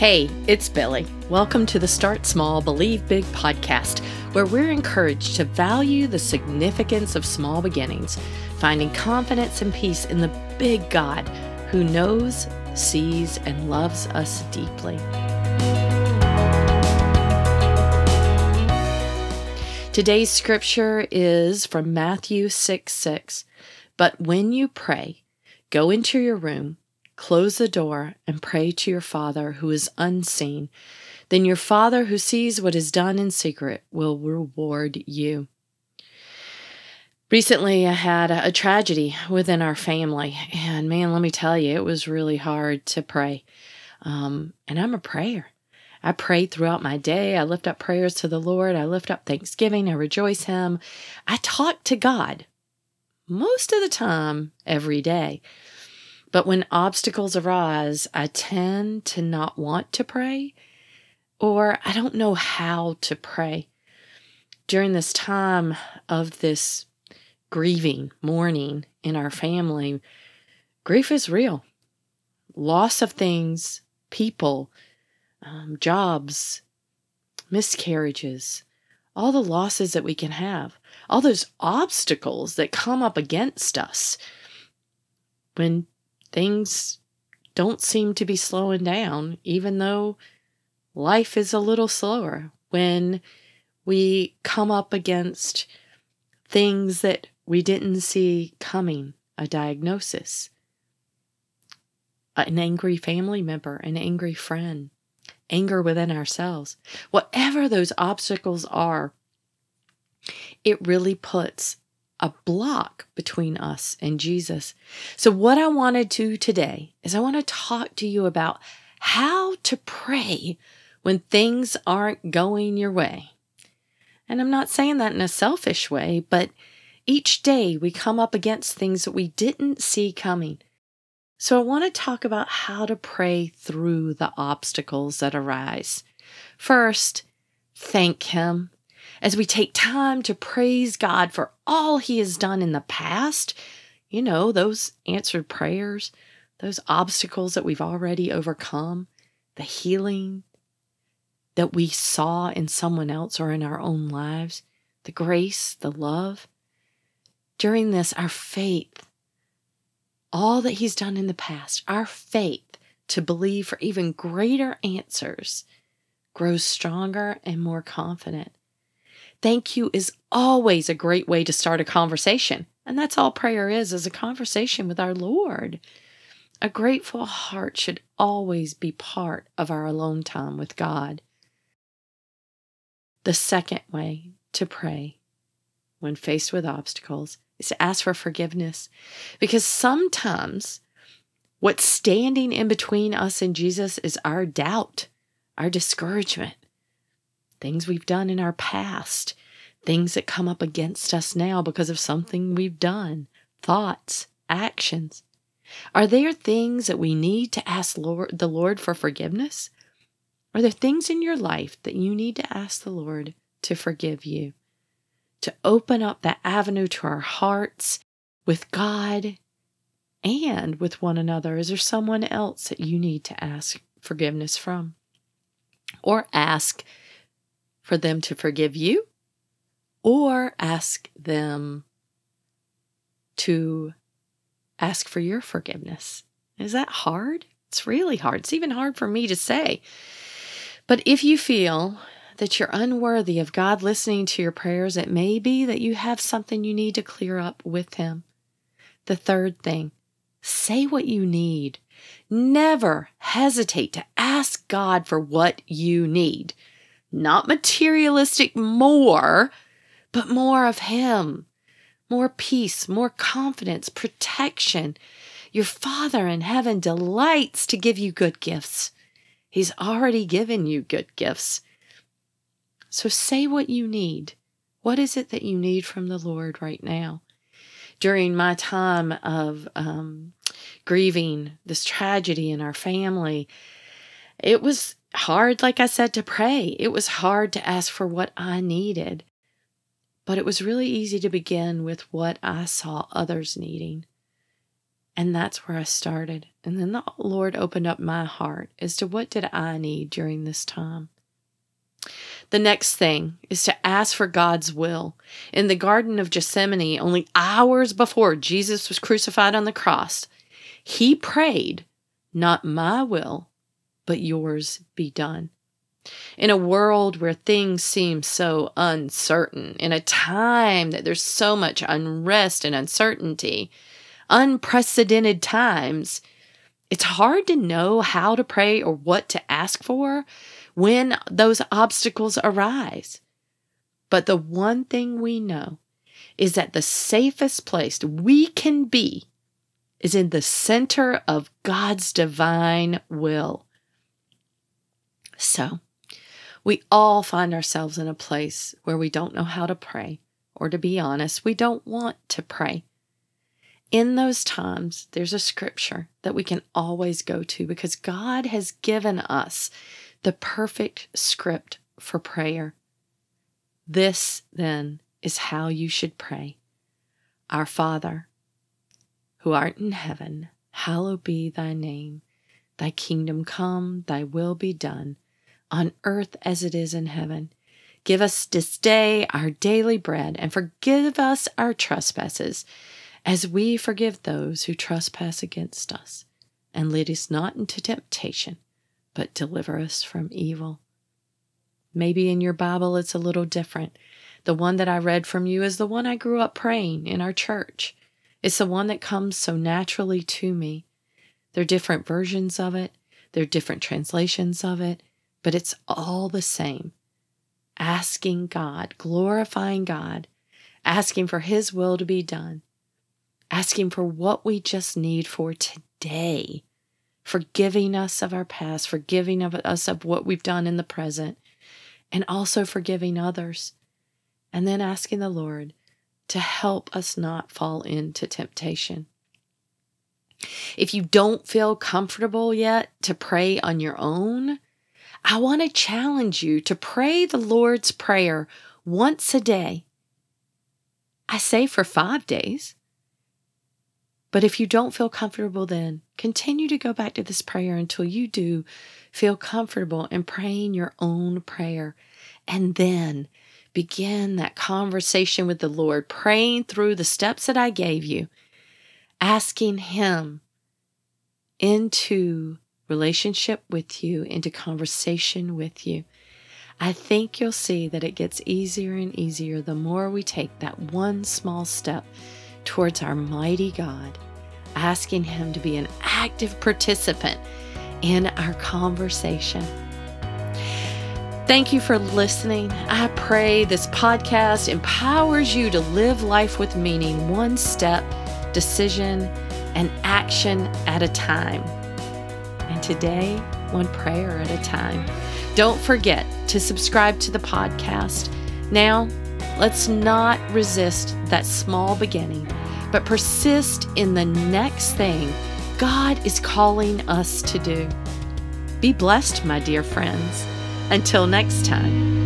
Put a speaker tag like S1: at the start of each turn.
S1: Hey, it's Billie. Welcome to the Start Small, Believe Big podcast, where we're encouraged to value the significance of small beginnings, finding confidence and peace in the big God who knows, sees, and loves us deeply. Today's scripture is from Matthew 6 6. But when you pray, go into your room Close the door and pray to your Father who is unseen. Then your Father who sees what is done in secret will reward you. Recently, I had a, tragedy within our family, and man, let me tell you, it was really hard to pray. Um, and I'm a prayer. I pray throughout my day. I lift up prayers to the Lord. I lift up thanksgiving. I rejoice Him. I talk to God most of the time every day. But when obstacles arise, I tend to not want to pray or I don't know how to pray. During this time of this grieving, mourning in our family, grief is real. Loss of things, people, um, jobs, miscarriages, all the losses that we can have, all those obstacles that come up against us when things don't seem to be slowing down, even though life is a little slower. When we come up against things that we didn't see coming, a diagnosis, an angry family member, an angry friend, anger within ourselves, whatever those obstacles are, it really puts a block between us and Jesus. So, what I want to do today is I want to talk to you about how to pray when things aren't going your way. And I'm not saying that in a selfish way, but each day we come up against things that we didn't see coming. So, I want to talk about how to pray through the obstacles that arise. First, thank Him as we take time to praise God for all He has done in the past, you know, those answered prayers, those obstacles that we've already overcome, the healing that we saw in someone else or in our own lives, the grace, the love. During this, our faith, all that He's done in the past, our faith to believe for even greater answers grows stronger and more confident. Thank you is always a great way to start a conversation. And that's all prayer is, is a conversation with our Lord. A grateful heart should always be part of our alone time with God. The second way to pray when faced with obstacles is to ask for forgiveness. Because sometimes what's standing in between us and Jesus is our doubt, our discouragement, things we've done in our past, things that come up against us now because of something we've done, thoughts, actions. Are there things that we need to ask Lord, the Lord for forgiveness? Are there things in your life that you need to ask the Lord to forgive you? To open up that avenue to our hearts with God and with one another? Is there someone else that you need to ask forgiveness from? Or ask for them to forgive you, or ask them to ask for your forgiveness. Is that hard? It's really hard. It's even hard for me to say. But if you feel that you're unworthy of God listening to your prayers, it may be that you have something you need to clear up with Him. The third thing, say what you need. Never hesitate to ask God for what you need not materialistic more, but more of Him, more peace, more confidence, protection. Your Father in heaven delights to give you good gifts. He's already given you good gifts. So say what you need. What is it that you need from the Lord right now? During my time of um, grieving this tragedy in our family, it was hard, like I said, to pray. It was hard to ask for what I needed. But it was really easy to begin with what I saw others needing. And that's where I started. And then the Lord opened up my heart as to what did I need during this time. The next thing is to ask for God's will. In the Garden of Gethsemane, only hours before Jesus was crucified on the cross, he prayed, Not my will, but yours be done. In a world where things seem so uncertain, in a time that there's so much unrest and uncertainty, unprecedented times, it's hard to know how to pray or what to ask for when those obstacles arise. But the one thing we know is that the safest place we can be is in the center of God's divine will. So, we all find ourselves in a place where we don't know how to pray, or to be honest, we don't want to pray. In those times, there's a scripture that we can always go to because God has given us the perfect script for prayer. This, then, is how you should pray Our Father, who art in heaven, hallowed be thy name. Thy kingdom come, thy will be done, on earth as it is in heaven. Give us this day our daily bread, and forgive us our trespasses, as we forgive those who trespass against us. And lead us not into temptation but deliver us from evil. Maybe in your Bible it's a little different. The one that I read from you is the one I grew up praying in our church. It's the one that comes so naturally to me. There are different versions of it, there are different translations of it, but it's all the same. Asking God, glorifying God, asking for His will to be done, asking for what we just need for today forgiving us of our past, forgiving of us of what we've done in the present, and also forgiving others. And then asking the Lord to help us not fall into temptation. If you don't feel comfortable yet to pray on your own, I want to challenge you to pray the Lord's Prayer once a day. I say for five days. But if you don't feel comfortable, then continue to go back to this prayer until you do feel comfortable in praying your own prayer. And then begin that conversation with the Lord, praying through the steps that I gave you, asking Him into relationship with you, into conversation with you. I think you'll see that it gets easier and easier the more we take that one small step towards our mighty God, asking Him to be an active participant in our conversation. Thank you for listening. I pray this podcast empowers you to live life with meaning, one step, decision, and action at a time. Today, one prayer at a time. Don't forget to subscribe to the podcast. Now, let's not resist that small beginning but persist in the next thing God is calling us to do. Be blessed, my dear friends. Until next time.